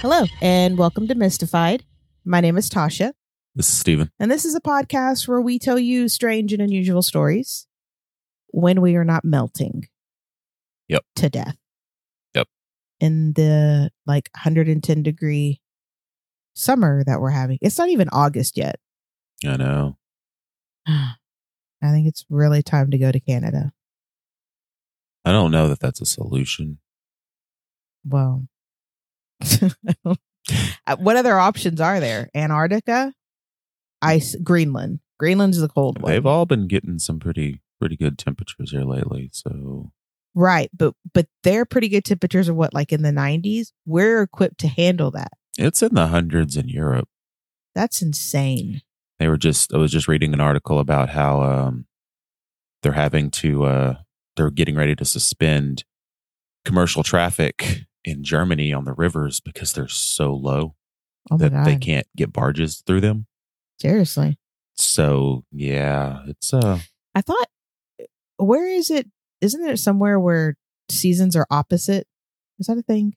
Hello, and welcome to Mystified. My name is Tasha, This is Steven. and this is a podcast where we tell you strange and unusual stories when we are not melting. Yep. To death. Yep. In the like 110 degree summer that we're having. It's not even August yet. I know. I think it's really time to go to Canada. I don't know that that's a solution. Well, what other options are there? Antarctica, ice, Greenland. Greenland's the cold one. They've all been getting some pretty pretty good temperatures here lately. So Right, but but their pretty good temperatures are what like in the 90s. We're equipped to handle that. it's in the hundreds in Europe. That's insane. They were just I was just reading an article about how um they're having to uh they're getting ready to suspend commercial traffic in Germany on the rivers because they're so low Oh that god. they can't get barges through them. Seriously. So yeah, it's uh I thought where is it? Isn't there somewhere where seasons are opposite? Is that a thing?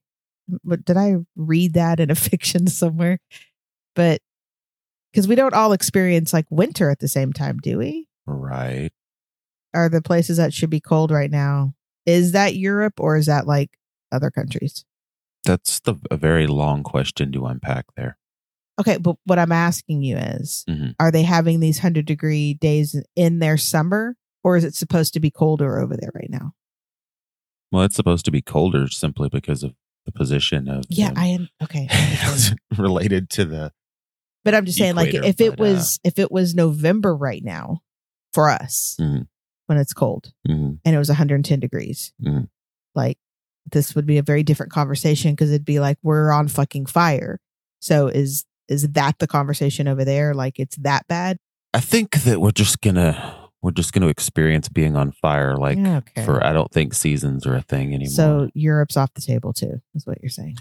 But did I read that in a fiction somewhere? But because we don't all experience like winter at the same time, do we? right. Are the places that should be cold right now? Is that Europe or is that like other countries? That's the a very long question to unpack there. Okay, but what I'm asking you is Mhm. are they having these 100 degree days in their summer or is it supposed to be colder over there right now? Well, it's supposed to be colder simply because of the position of Yeah, the- I am okay. Related to the but I'm just saying like Equator, if it but, uh, was if it was November right now for us Mhm. when it's cold Mhm. and it was 110 degrees. Mhm. Like this would be a very different conversation because it'd be like we're on fucking fire. So is is that the conversation over there like it's that bad? I think that we're just gonna we're just gonna experience being on fire like Yeah, okay. for I don't think seasons are a thing anymore. So Europe's off the table too, is what you're saying.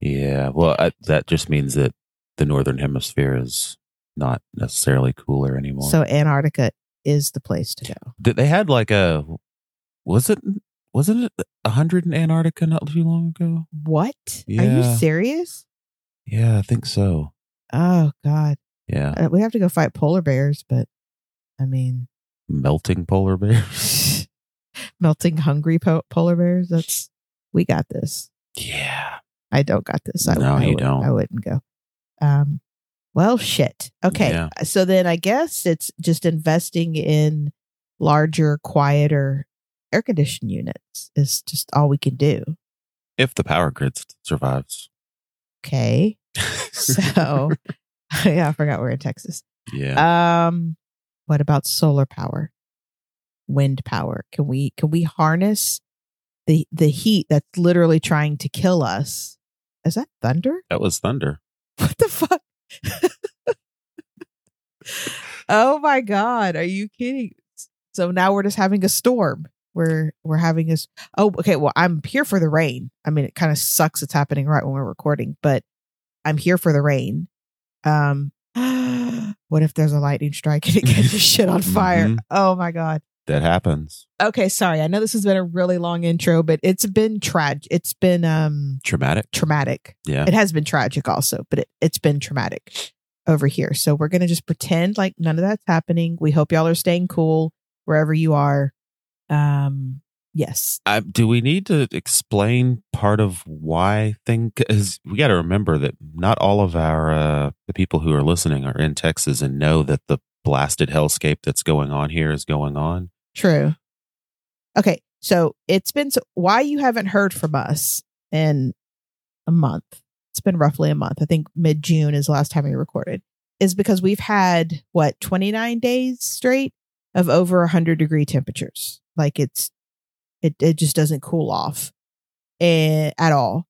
yeah, well I, that just means that the northern hemisphere is not necessarily cooler anymore. So Antarctica is the place to go. Did they had like a was it wasn't it a hundred in Antarctica not too long ago? What? Are you serious? Yeah, I think so. Oh God, Yeah, uh, we have to go fight polar bears, but I mean, melting polar bears. melting hungry po- polar bears. That's we got this. yeah. I don't got this. I, No, I you would- don't. I wouldn't go. Um, well, shit. Okay, Yeah. so then I guess it's just investing in larger, quieter air conditioning units is just all we can do. If the power grid survives. Okay, so yeah, I forgot we're in Texas. yeah. Um, what about solar power, wind power? Can we can we harness the the heat that's literally trying to kill us? Is that thunder? that was thunder. What the fuck? oh my god, are you kidding? So now we're just having a storm. We're we're having this. Oh, okay. Well, I'm here for the rain. I mean, it kind of sucks. It's happening right when we're recording, but I'm here for the rain. Um, what if there's a lightning strike and it catches shit on fire? Mhm. Oh my god. That happens. Okay, sorry. I know this has been a really long intro, but it's been tragic. It's been um Traumatic. traumatic. Yeah. It has been tragic also, but it, it's been traumatic over here. So we're going to just pretend like none of that's happening. We hope y'all are staying cool wherever you are. Um, yes. I, do we need to explain part of why thing? Because we got to remember that not all of our uh, the people who are listening are in Texas and know that the blasted hellscape that's going on here is going on. True. Okay. So it's been so why you haven't heard from us in a month. It's been roughly a month. I think mid June is the last time we recorded. Is because we've had what 29 days straight of over 100 degree temperatures. Like it's it it just doesn't cool off eh, at all.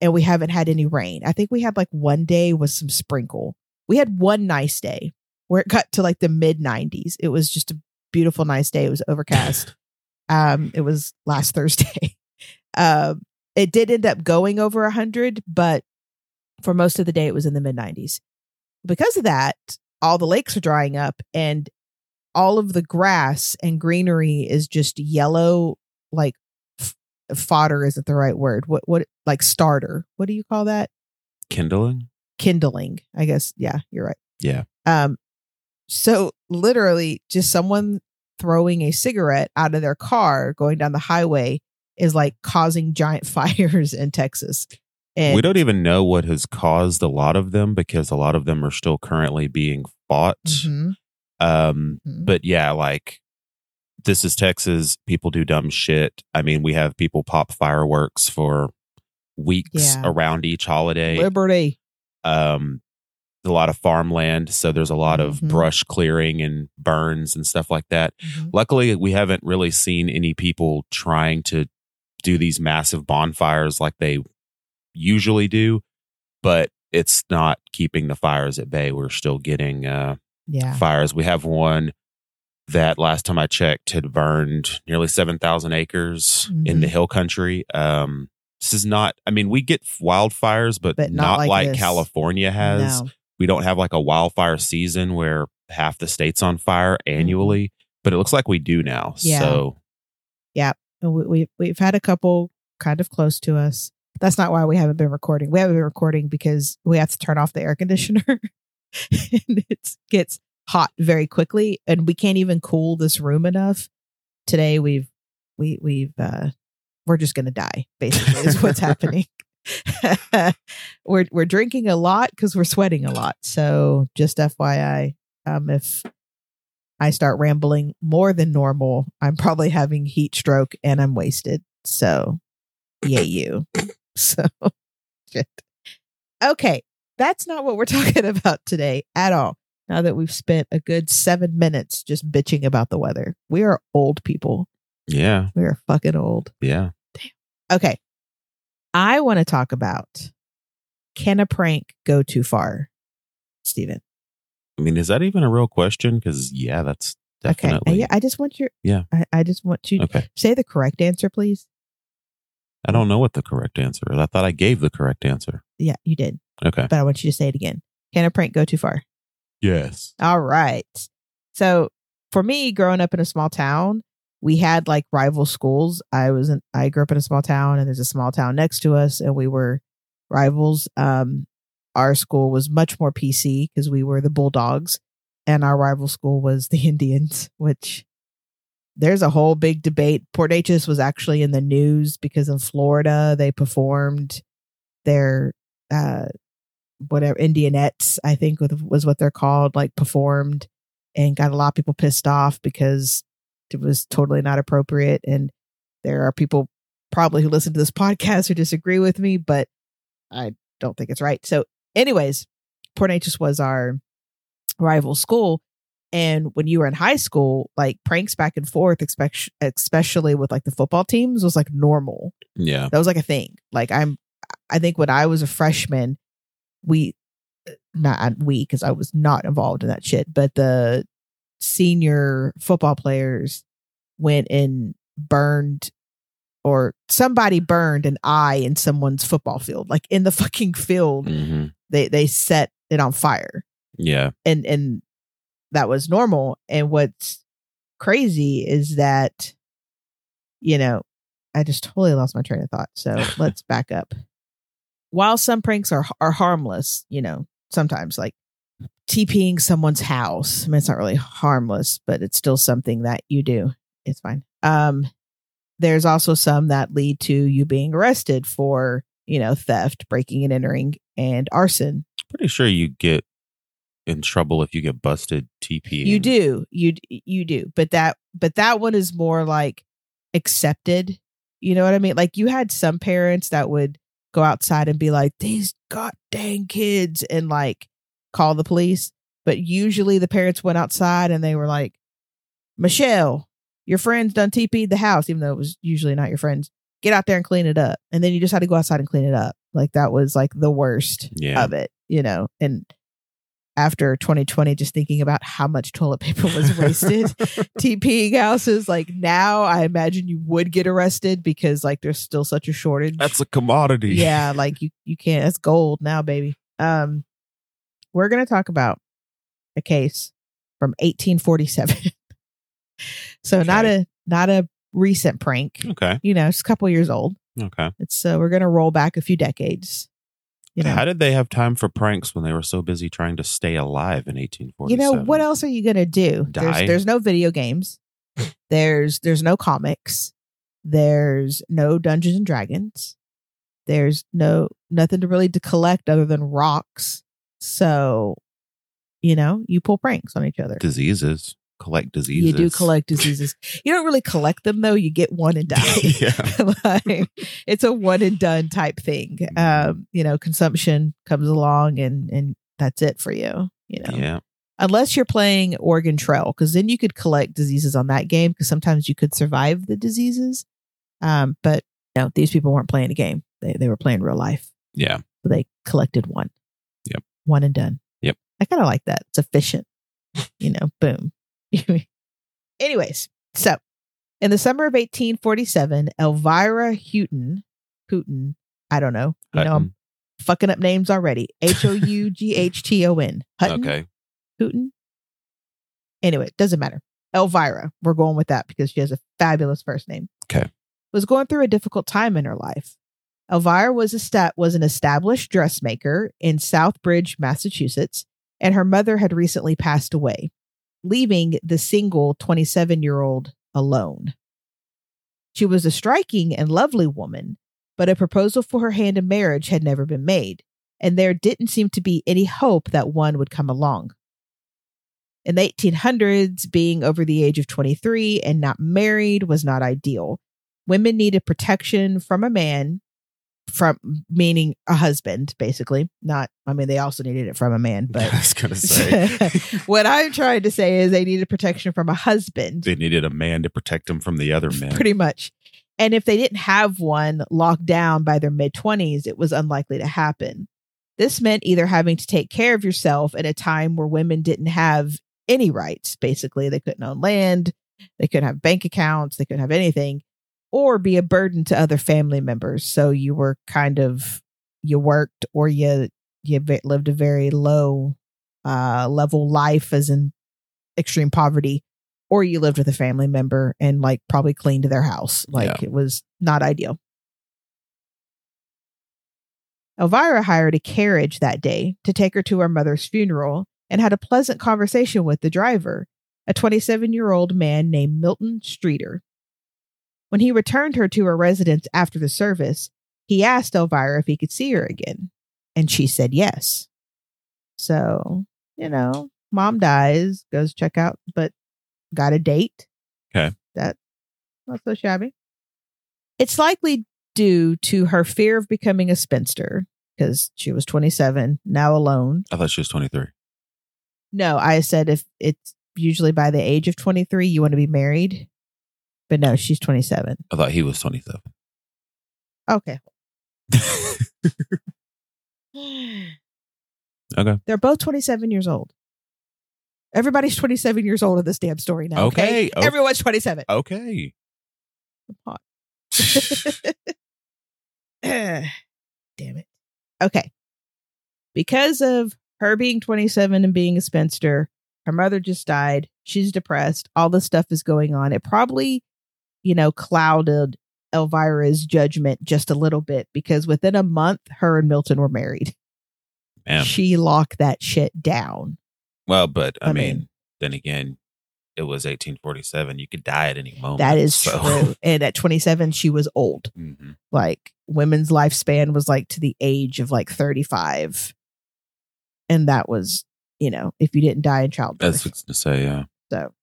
And we haven't had any rain. I think we had like one day with some sprinkle. We had one nice day where it got to like the mid 90s. It was just a beautiful nice day. It was overcast. um, it was last Thursday. um, it did end up going over a hundred, but for most of the day, it was in the mid 90s. Because of that, all the lakes are drying up, and all of the grass and greenery is just yellow, like f- fodder isn't the right word. What what like starter? What do you call that? Kindling? kindling. I guess. Yeah, you're right. Yeah. Um, so literally, just someone throwing a cigarette out of their car going down the highway is like causing giant fires in Texas. And we don't even know what has caused a lot of them because a lot of them are still currently being fought. Mhm, Um, mhm. but yeah, like this is Texas. People do dumb shit. I mean, we have people pop fireworks for weeks Yeah. around each holiday. Liberty. um a lot of farmland so there's a lot of Mhm. brush clearing and burns and stuff like that Mhm. luckily we haven't really seen any people trying to do these massive bonfires like they usually do but it's not keeping the fires at bay we're still getting uh Yeah. fires we have one that last time i checked had burned nearly 7000 acres in the Mhm. hill country um this is not i mean we get wildfires but, But not not, like like, california has No. we don't have like a wildfire season where half the state's on fire annually, but it looks like we do now. Mm-hmm. Yeah. So And we, we we've had a couple kind of close to us. That's not why we haven't been recording. We haven't been recording because we have to turn off the air conditioner, and it gets hot very quickly, and we can't even cool this room enough. Today we've we we've uh we're just gonna die. Basically, is what's happening. we're we're drinking a lot because we're sweating a lot. So just FYI, um, if I start rambling more than normal, I'm probably having heat stroke and I'm wasted. So, yay, you. So, shit. Okay, that's not what we're talking about today at all. Now that we've spent a good seven minutes just bitching about the weather, we are old people. yeah, We are fucking old. yeah. Okay, I want to talk about can a prank go too far, Steven? I mean, is that even a real question? Because yeah, that's Okay, definitely. yeah, I just want your Yeah. I, I just want you to Okay. say the correct answer, please. I don't know what the correct answer is. I thought I gave the correct answer. Yeah, you did. Okay. but I want you to say it again. Can a prank go too far? Yes. All right. So for me, growing up in a small town, we had like rival schools. I was in, I grew up in a small town, and there's a small town next to us, and we were rivals. Um, our school was much more PC because we were the Bulldogs, and our rival school was the Indians, which there's a whole big debate. Port Neches was actually in the news because in Florida they performed their uh whatever Indianettes, I think was- what they're called, like performed and got a lot of people pissed off because it was totally not appropriate. And there are people probably who listen to this podcast who disagree with me, but I don't think it's right. So, anyways, Port was our rival school. And when you were in high school, like pranks back and forth, especially with like the football teams, was like normal Yeah. that was like a thing like i'm i think when i was a freshman we not we because i was not involved in that shit but the senior football players went and burned or somebody burned an eye in someone's football field like in the fucking field hmm they they set it on fire. Yeah. and and that was normal. And what's crazy is that you know i just totally lost my train of thought so let's back up while some pranks are are harmless you know sometimes like TPing someone's house i mean it's not really harmless but it's still something that you do it's fine um there's also some that lead to you being arrested for you know theft breaking and entering and arson Pretty sure you get in trouble if you get busted TP. You do. You you do. But that but that one is more like accepted. You know what I mean? Like you had some parents that would go outside and be like, "These god dang kids," and like call the police. But usually the parents went outside and they were like, "Michelle, your friends done TP'd the house," even though it was usually not your friends. Get out there and clean it up. And then you just had to go outside and clean it up. Like that was like the worst Yeah. of it, you know. And after 2020, just thinking about how much toilet paper was wasted TPing houses, like now I imagine you would get arrested because like there's still such a shortage. That's a commodity. yeah, like you you can't. That's gold now, baby. Um, we're gonna talk about a case from 1847. so not a not a recent prank. Okay. You know, it's a couple years old. Okay. It's uh, we're gonna roll back a few decades. You know, How did they have time for pranks when they were so busy trying to stay alive in 1847? you know what else are you gonna do? Die? There's there's no video games. there's there's no comics. There's no Dungeons and Dragons. There's no nothing to really to collect other than rocks. So, you know, you pull pranks on each other. Diseases. Collect diseases. You do collect diseases. You don't really collect them though. You get one and die. like, it's a one and done type thing. Um, you know, consumption comes along and and that's it for you. You know, Yeah. unless you're playing Oregon Trail, because then you could collect diseases on that game. Because sometimes you could survive the diseases. Um, but no, these people weren't playing a game. They they were playing real life. Yeah. So they collected one. Yep. One and done. Yep. I kind of like that. It's efficient. you know, boom. Anyways, so in the summer of 1847, Elvira Houghton, Houghton, I don't know. You know, I'm fucking up names already. H O U G H T O N. Hutton? Okay. Houghton? Anyway, doesn't matter. Elvira, we're going with that because she has a fabulous first name. Okay. Was going through a difficult time in her life. Elvira was a was an established dressmaker in Southbridge, Massachusetts, and her mother had recently passed away, leaving the single 27-year-old alone. She was a striking and lovely woman, but a proposal for her hand in marriage had never been made, and there didn't seem to be any hope that one would come along. In the 1800s, being over the age of 23 and not married was not ideal. Women needed protection from a man, from meaning a husband, basically. Not, I mean, they also needed it from a man, I but was gonna say what I'm trying to say is they needed protection from a husband, they needed a man to protect them from the other men. pretty much. And if they didn't have one locked down by their mid 20s, it was unlikely to happen. This meant either having to take care of yourself at a time where women didn't have any rights. Basically, they couldn't own land, they couldn't have bank accounts, they couldn't have anything, or be a burden to other family members. So you were kind of you worked or you you lived a very low uh level life as in extreme poverty or you lived with a family member and like probably cleaned their house like Yeah. it was not ideal elvira hired a carriage that day to take her to her mother's funeral and had a pleasant conversation with the driver a 27 year old man named milton streeter when he returned her to her residence after the service he asked elvira if he could see her again and she said yes. So you know mom dies goes check out but got a date. Okay. that not so shabby. It's likely due to her fear of becoming a spinster because she was 27 now alone. I thought she was 23. no i said if it's usually by the age of 23 you want to be married but no she's 27 I thought he was 27. okay Okay. they're both 27 years old everybody's 27 years old in this damn story now okay, Okay, oh. everyone's 27 Okay. hot. Damn it. Okay. Because of her being 27 and being a spinster, her mother just died. She's depressed. All this stuff is going on. It probably, you know, clouded Elvira's judgment just a little bit because within a month, her and Milton were married. Man. She locked that shit down. Well, but I, I mean, mean- then again, it was 1847. You could die at any moment. That is so- true. And at 27, she was old. Mhm. like women's lifespan was like to the age of like 35 and that was you know if you didn't die in childbirth. That's childbirth what's to say. Yeah. so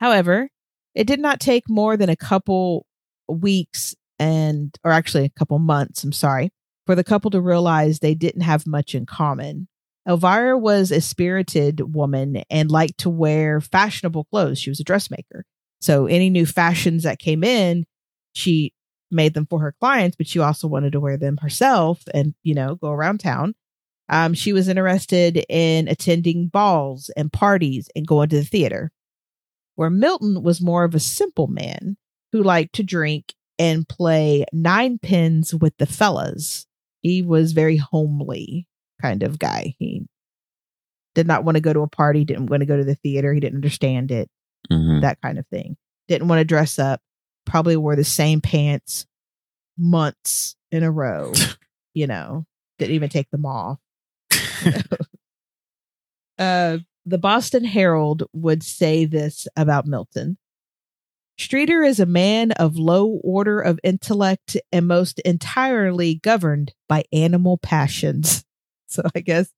however it did not take more than a couple weeks and or actually a couple months i'm sorry for the couple to realize they didn't have much in common elvira was a spirited woman and liked to wear fashionable clothes she was a dressmaker so any new fashions that came in she made them for her clients, but she also wanted to wear them herself and, you know, go around town. Um, she was interested in attending balls and parties and going to the theater. Where Milton was more of a simple man who liked to drink and play nine pins with the fellas. He was very homely kind of guy. He did not want to go to a party, didn't want to go to the theater, he didn't understand it Mhm. that kind of thing. Didn't want to dress up. Probably wore the same pants months in a row. you know, didn't even take them off. uh, the Boston Herald would say this about Milton. Streeter is a man of low order of intellect and most entirely governed by animal passions. So I guess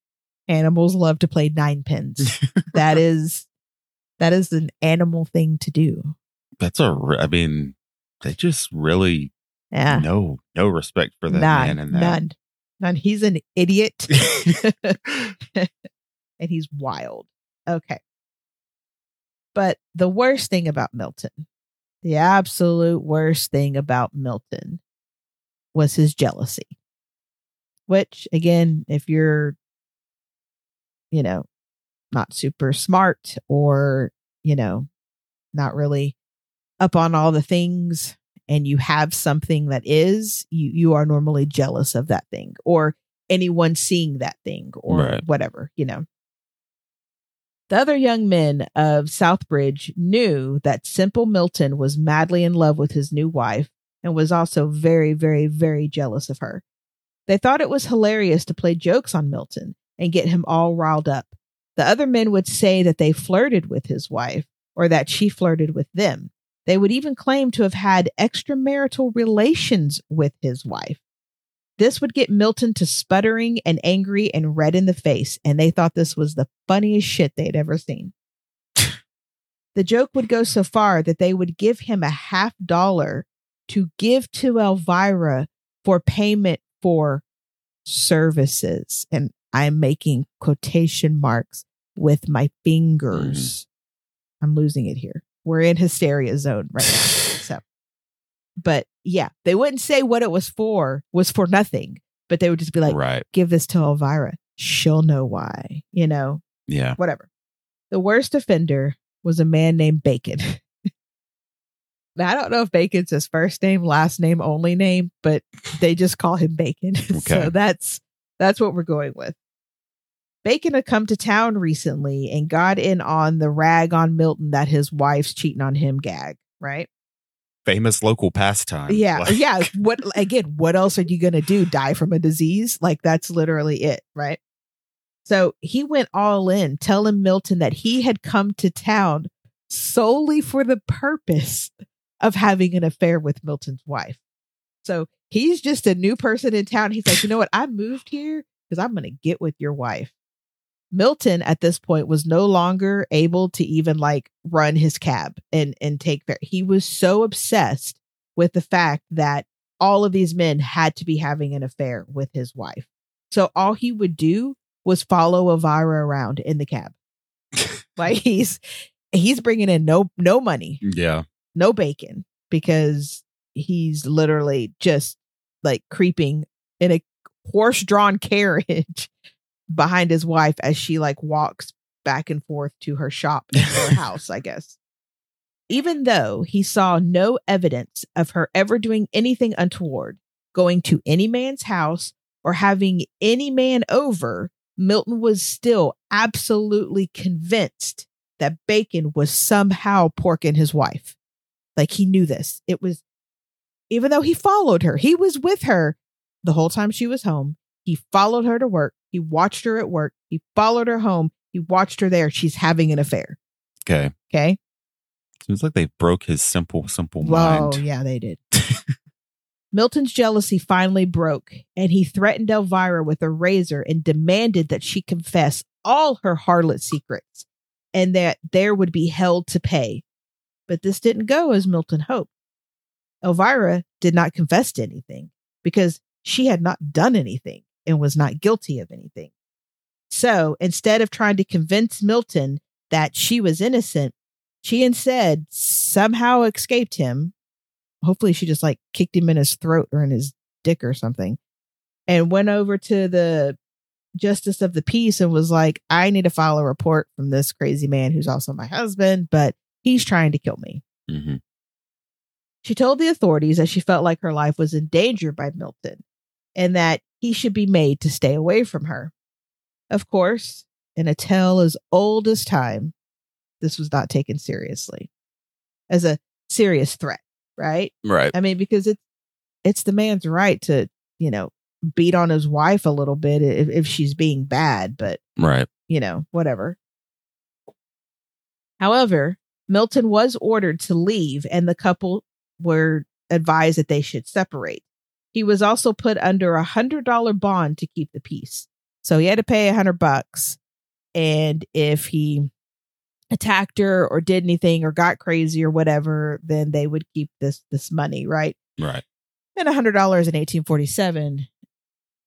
animals love to play nine pins. that is that is an animal thing to do. That's a I mean, they just really Yeah. no no respect for that none, man and that. none. None. He's an idiot and he's wild. Okay. But the worst thing about Milton, the absolute worst thing about Milton was his jealousy. Which, again, if you're, you know, not super smart or, you know, not really up on all the things and you have something that is, you, you are normally jealous of that thing or anyone seeing that thing or Right. whatever, you know. The other young men of Southbridge knew that Simple Milton was madly in love with his new wife and was also very, very, very jealous of her. They thought it was hilarious to play jokes on Milton and get him all riled up. The other men would say that they flirted with his wife or that she flirted with them. They would even claim to have had extramarital relations with his wife. This would get Milton to sputtering and angry and red in the face, and they thought this was the funniest shit they'd ever seen. the joke would go so far that they would give him a half dollar to give to Elvira for payment for services. And I'm making quotation marks with my fingers. Mm-hmm. I'm losing it here. We're in hysteria zone right now. but yeah, they wouldn't say what it was for, was for nothing, but they would just be like, right. give this to Elvira. She'll know why, you know, Yeah. whatever. The worst offender was a man named Bacon. now, I don't know if Bacon's his first name, last name, only name, but they just call him Bacon. Okay. so that's that's what we're going with. Bacon had come to town recently and got in on the rag on Milton that his wife's cheating on him gag, right? Famous local pastime. Yeah, Like- yeah. What again? What else are you gonna do? Die from a disease? Like that's literally it, right? So he went all in, telling Milton that he had come to town solely for the purpose of having an affair with Milton's wife. So he's just a new person in town. He's like, you know what? I moved here because I'm gonna get with your wife. Milton at this point was no longer able to even like run his cab and and take fare. He was so obsessed with the fact that all of these men had to be having an affair with his wife. So all he would do was follow Elvira around in the cab. like he's he's bringing in no no money, Yeah. no bacon because he's literally just like creeping in a horse-drawn carriage behind his wife as she like walks back and forth to her shop and her house, I guess. Even though he saw no evidence of her ever doing anything untoward, going to any man's house or having any man over, Milton was still absolutely convinced that Bacon was somehow porking his wife. Like he knew this. It was, even though he followed her, he was with her the whole time she was home. He followed her to work. He watched her at work. He followed her home. He watched her there. She's having an affair. Okay. Okay. Seems like they broke his simple, simple mind. yeah, they did. Milton's jealousy finally broke, and he threatened Elvira with a razor and demanded that she confess all her harlot secrets and that there would be hell to pay. But this didn't go as Milton hoped. Elvira did not confess to anything because she had not done anything and was not guilty of anything. So instead of trying to convince Milton that she was innocent, she instead somehow escaped him. Hopefully, she just like kicked him in his throat or in his dick or something and went over to the justice of the peace and was like, I need to file a report from this crazy man who's also my husband, but he's trying to kill me. hmm She told the authorities that she felt like her life was in danger by Milton and that he should be made to stay away from her. Of course, in a tale as old as time, this was not taken seriously as a serious threat, right? Right. I mean, because it's it's the man's right to, you know, beat on his wife a little bit if, if she's being bad, but Right. you know, whatever. However, Milton was ordered to leave and the couple were advised that they should separate. He was also put under a hundred dollar bond to keep the peace. So he had to pay a hundred bucks. And if he attacked her or did anything or got crazy or whatever, then they would keep this this money, right? Right. And a hundred dollars in eighteen forty seven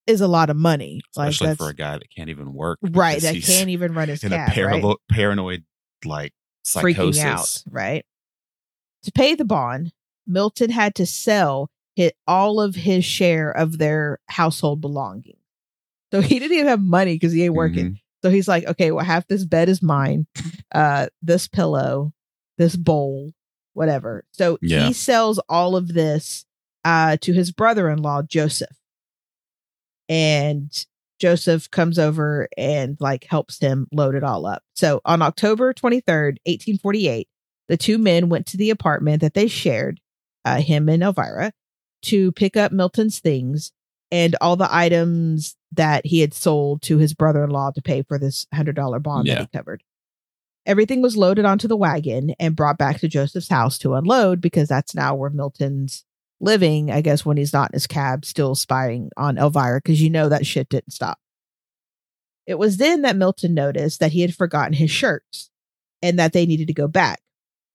is a lot of money. Especially like for a guy that can't even work. right. That can't even run his in cab. a right? paranoid like freaking out, right? To pay the bond, Milton had to sell hit all of his share of their household belongings. So he didn't even have money because he ain't working. Mhm. So he's like, okay, well, half this bed is mine, uh, this pillow, this bowl, whatever. So Yeah. he sells all of this uh, to his brother-in-law Joseph, and Joseph comes over and like helps him load it all up. So on October twenty third, eighteen forty eight, the two men went to the apartment that they shared, uh, him and Elvira, to pick up Milton's things and all the items that he had sold to his brother-in-law to pay for this hundred dollar bond that he covered. Everything was loaded onto the wagon and brought back to Joseph's house to unload because that's now where Milton's living, I guess, when he's not in his cab, still spying on Elvira, because you know that shit didn't stop. It was then that Milton noticed that he had forgotten his shirts and that they needed to go back.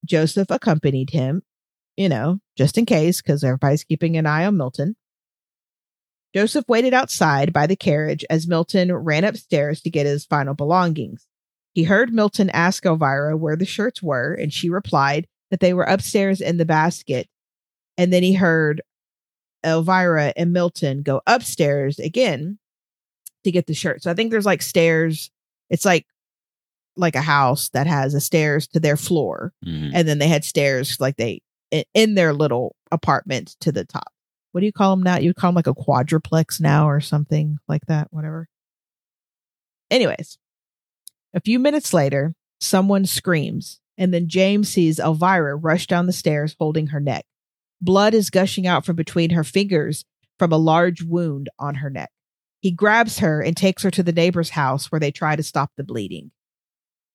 Joseph accompanied him, you know, just in case, because everybody's keeping an eye on Milton. Joseph waited outside by the carriage as Milton ran upstairs to get his final belongings. He heard Milton ask Elvira where the shirts were, and she replied that they were upstairs in the basket. And then he heard Elvira and Milton go upstairs again to get the shirt. So I think there's like stairs. It's like like a house that has a stairs to their floor, Mhm. and then they had stairs like they in, their little apartment to the top. What do you call them now? You call them like a quadruplex now or something like that. Whatever. Anyways, a few minutes later, someone screams, and then James sees Elvira rush down the stairs holding her neck. Blood is gushing out from between her fingers from a large wound on her neck. He grabs her and takes her to the neighbor's house where they try to stop the bleeding.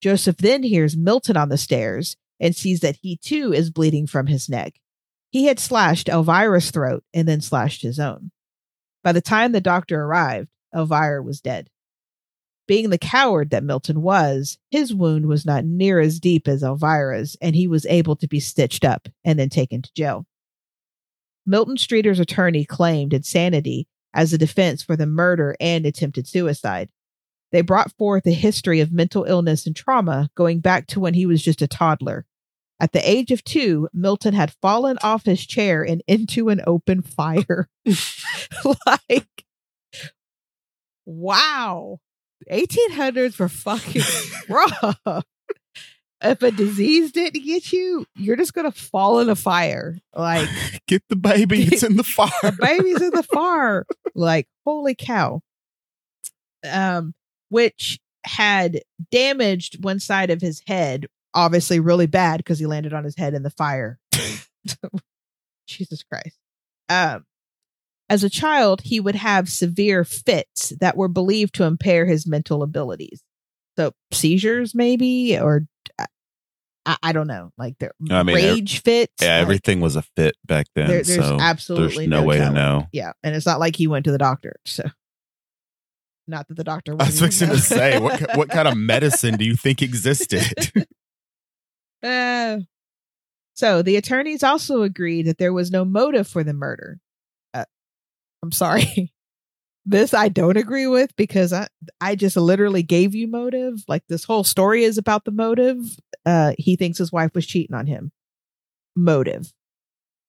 Joseph then hears Milton on the stairs and sees that he too is bleeding from his neck. He had slashed Elvira's throat and then slashed his own. By the time the doctor arrived, Elvira was dead. Being the coward that Milton was, his wound was not near as deep as Elvira's, and he was able to be stitched up and then taken to jail. Milton Streeter's attorney claimed insanity as a defense for the murder and attempted suicide. They brought forth a history of mental illness and trauma going back to when he was just a toddler. At the age of two, Milton had fallen off his chair and into an open fire. like, wow. 1800s were fucking rough. If a disease didn't get you, you're just going to fall in a fire. Like, Get the baby. It's in the fire. baby's in the fire. Like, holy cow. Um, which had damaged one side of his head, obviously really bad because he landed on his head in the fire. Jesus Christ. Um, as a child, he would have severe fits that were believed to impair his mental abilities. So seizures, maybe, or I, I don't know, like their I mean, rage fits. Yeah, like, everything was a fit back then. there- there's so absolutely there's no, way telling. to know. Yeah, and it's not like he went to the doctor. So, not that the doctor. I was fixing to say, what what kind of medicine do you think existed? Uh, so the attorneys also agreed that there was no motive for the murder. Uh, I'm sorry. This I don't agree with because I I just literally gave you motive. Like this whole story is about the motive. Uh he thinks his wife was cheating on him. Motive.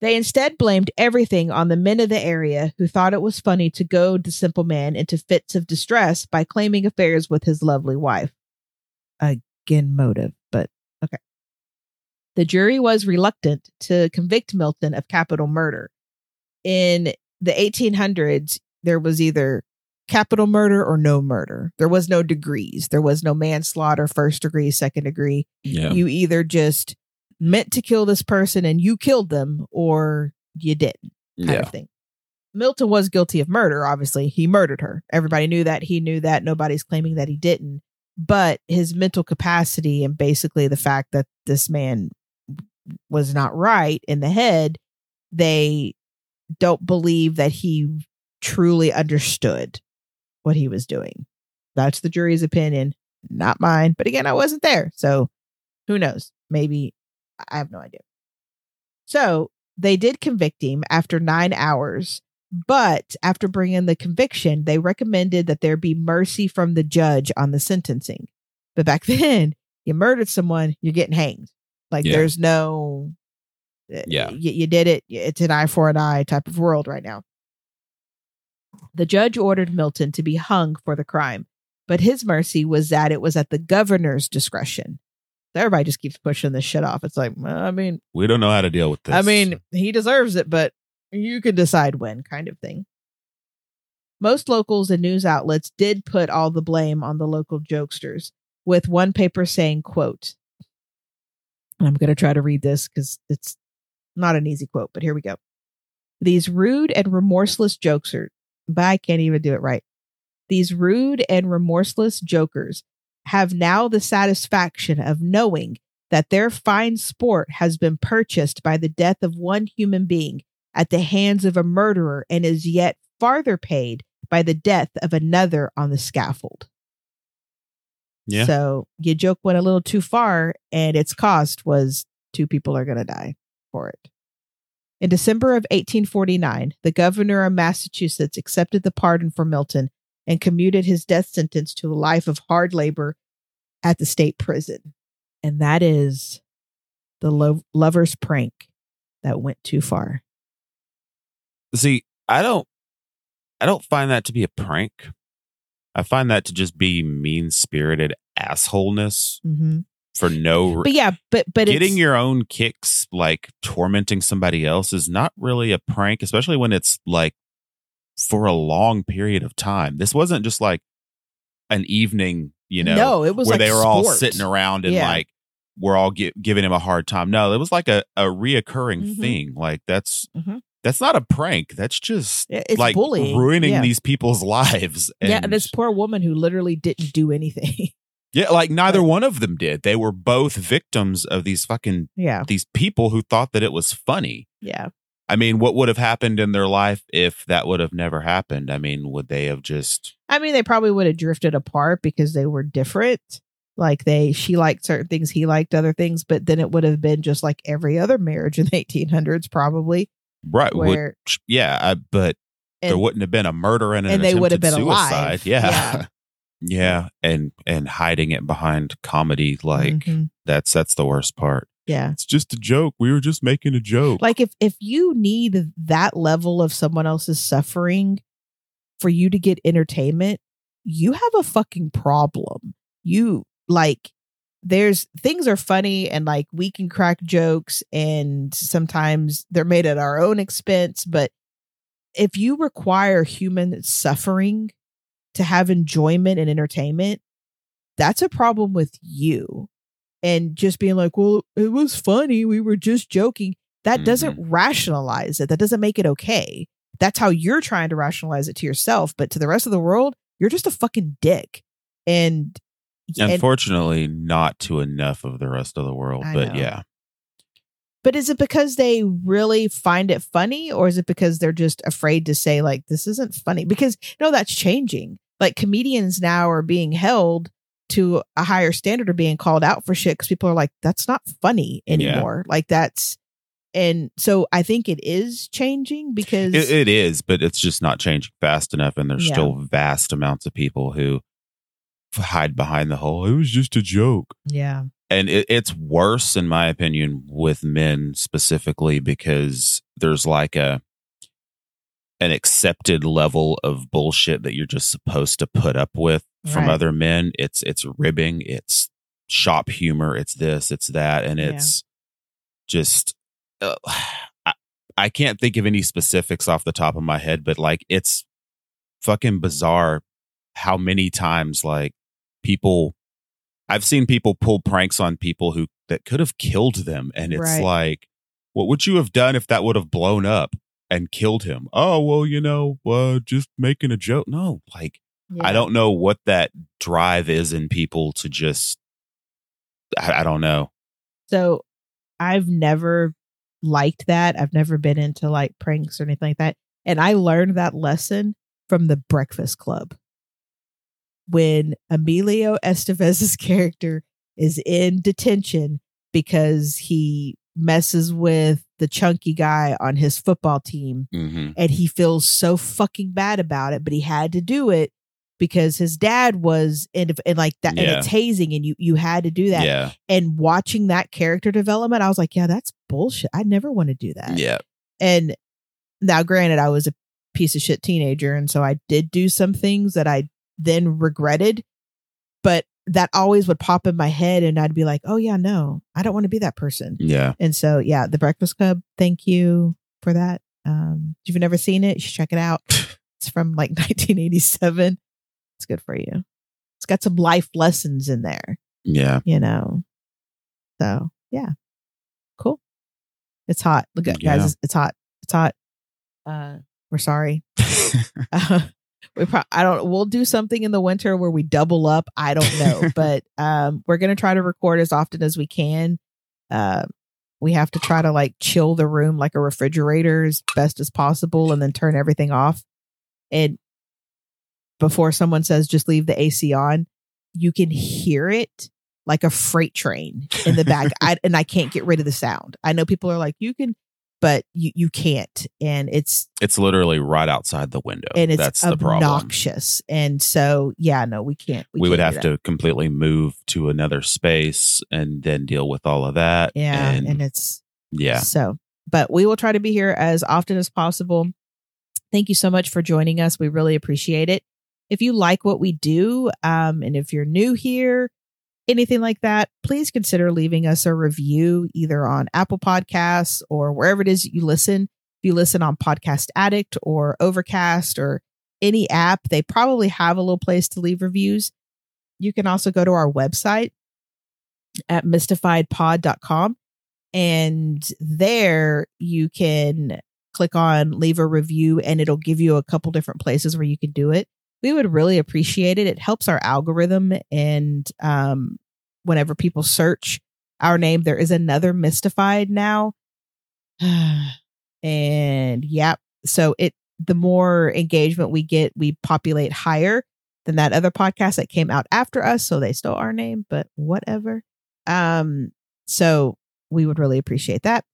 They instead blamed everything on the men of the area who thought it was funny to goad the simple man into fits of distress by claiming affairs with his lovely wife. Again, motive. The jury was reluctant to convict Milton of capital murder. In the 1800s, there was either capital murder or no murder. There was no degrees. There was no manslaughter, first degree, second degree. yeah. You either just meant to kill this person and you killed them or you didn't kind Yeah. of thing. Milton was guilty of murder, obviously. He murdered her. Everybody knew that. He knew that. Nobody's claiming that he didn't. But his mental capacity and basically the fact that this man was not right in the head, they don't believe that he truly understood what he was doing. That's the jury's opinion, not mine. But again, I wasn't there. So who knows? Maybe I have no idea. So they did convict him after nine hours but after bringing the conviction, they recommended that there be mercy from the judge on the sentencing. But back then, you murdered someone, you're getting hanged. Like Yeah. there's no, uh, Yeah. you, you did it. It's an eye for an eye type of world right now. The judge ordered Milton to be hung for the crime, but his mercy was that it was at the governor's discretion. Everybody just keeps pushing this shit off. It's like, well, I mean, We don't know how to deal with this. I mean, he deserves it, but you can decide when, kind of thing. Most locals and news outlets did put all the blame on the local jokesters, with one paper saying, quote, and I'm going to try to read this because it's not an easy quote, but here we go. These rude and remorseless jokesters, but I can't even do it right. These rude and remorseless jokers have now the satisfaction of knowing that their fine sport has been purchased by the death of one human being at the hands of a murderer and is yet farther paid by the death of another on the scaffold. Yeah. So your joke went a little too far, and its cost was two people are going to die for it. In December of 1849, the governor of Massachusetts accepted the pardon for Milton and commuted his death sentence to a life of hard labor at the state prison. And that is the lo- lover's prank that went too far. See, I don't I don't find that to be a prank. I find that to just be mean spirited assholeness hmm for no re- But yeah, but but getting your own kicks like tormenting somebody else is not really a prank especially when it's like for a long period of time this wasn't just like an evening you know no, it was where like they were all sitting around and Yeah. like we're all gi- giving him a hard time no it was like a, a reoccurring Mhm. thing like that's Mhm. That's not a prank that's just It's like bullying, ruining yeah. these people's lives yeah, and this poor woman who literally didn't do anything. yeah like neither one of them did they were both victims of these fucking yeah, these people who thought that it was funny yeah. I mean, what would have happened in their life if that would have never happened? I mean, would they have just I mean, they probably would have drifted apart because they were different. Like they, she liked certain things, he liked other things, but then it would have been just like every other marriage in the 1800s, probably. Right? Would, Where yeah, I, but there wouldn't have been a murder and an and they would have attempted been alive. suicide. Yeah. Yeah. yeah, and and hiding it behind comedy, like Mhm. that's that's the worst part. yeah, It's just a joke. We were just making a joke. like if if you need that level of someone else's suffering for you to get entertainment, you have a fucking problem. You like there's things are funny and like we can crack jokes and sometimes they're made at our own expense, but if you require human suffering to have enjoyment and entertainment, that's a problem with you. And just being like, well, it was funny. We were just joking. That doesn't mm-hmm. rationalize it. That doesn't make it okay. That's how you're trying to rationalize it to yourself. But to the rest of the world, you're just a fucking dick. And, and Unfortunately, not to enough of the rest of the world. I but know. yeah, but is it because they really find it funny or is it because they're just afraid to say like this isn't funny? Because no, that's changing. Like comedians now are being held to a higher standard of being called out for shit because people are like, that's not funny Yeah. anymore. Like that's and so I think it is changing because it, it is, but it's just not changing fast enough, and there's Yeah. still vast amounts of people who hide behind the whole "it was just a joke." yeah. and it, it's worse in my opinion with men specifically because there's like a an accepted level of bullshit that you're just supposed to put up with from Right. other men it's it's ribbing it's shop humor it's this it's that and Yeah. it's just uh, I, I can't think of any specifics off the top of my head but like it's fucking bizarre how many times like people I've seen people pull pranks on people who that could have killed them and it's Right. like what would you have done if that would have blown up and killed him. Oh well, you know, uh, just making a joke. No, like Yeah. I don't know what that drive is in people to just. I, I don't know. So I've never liked that. I've never been into like pranks or anything like that. And I learned that lesson from the Breakfast Club. When Emilio Estevez's character is in detention because he messes with the chunky guy on his football team hmm and he feels so fucking bad about it, but he had to do it because his dad was in and like that and it's hazing and you you had to do that Yeah, and watching that character development, I was like, yeah, that's bullshit. I never want to do that. yeah, And now, granted, I was a piece of shit teenager. And so I did do some things that I then regretted, but that always would pop in my head. And I'd be like, oh, yeah, no, I don't want to be that person. yeah. And so, yeah, The Breakfast Club, thank you for that. Um, if you've never seen it, you should check it out. It's from like 1987. It's good for you. It's got some life lessons in there Yeah. you know. So yeah, cool. It's hot. Look at Yeah. guys, it's, it's hot. It's hot. Uh, we're sorry. Uh, we pro- I don't. We'll do something in the winter where we double up. I don't know, but um, we're gonna try to record as often as we can. Uh, we have to try to like chill the room like a refrigerator as best as possible, and then turn everything off. And before someone says just leave the AC on, you can hear it like a freight train in the back. I, and I can't get rid of the sound. I know people are like, you can, but you, you can't. And it's, it's literally right outside the window. and it's That's the problem. obnoxious. And so, yeah, no, we can't. We, would can't have to completely move to another space and then deal with all of that. Yeah. and, and it's, yeah, So, but we will try to be here as often as possible. Thank you so much for joining us. We really appreciate it. If you like what we do, um, and if you're new here, anything like that, please consider leaving us a review either on Apple Podcasts or wherever it is you listen. If you listen on Podcast Addict or Overcast or any app, they probably have a little place to leave reviews. You can also go to our website at mystifiedpod.com and there you can click on leave a review and it'll give you a couple different places where you can do it we would really appreciate it. It helps our algorithm and um whenever people search our name there is another mystified now. And yep. So it the more engagement we get we populate higher than that other podcast that came out after us so they stole our name but whatever. Um so we would really appreciate that.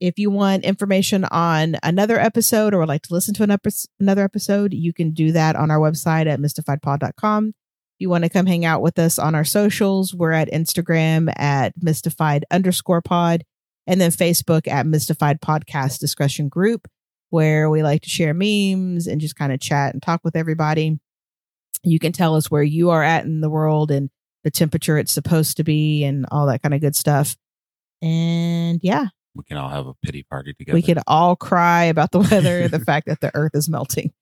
If you want information on another episode or would like to listen to an epi- another episode, you can do that on our website at mystifiedpod.com. If you want to come hang out with us on our socials, we're at Instagram at mystified underscore pod and then Facebook at mystified podcast discussion group, where we like to share memes and just kind of chat and talk with everybody. You can tell us where you are at in the world and the temperature it's supposed to be and all that kind of good stuff. And yeah, we can all have a pity party together. we could all cry about the weather, the fact that the earth is melting.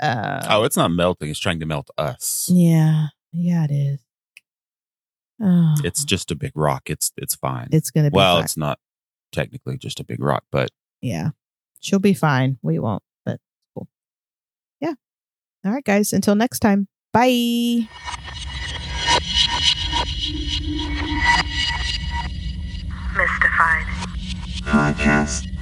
Uh, oh, it's not melting; it's trying to melt us. yeah, yeah, it is. Oh, It's just a big rock. It's it's fine. it's gonna be well, fine. it's not technically just a big rock, but yeah, she'll be fine. We won't, but cool. Yeah. All right, guys. Until next time. Bye. Mystified. Podcast.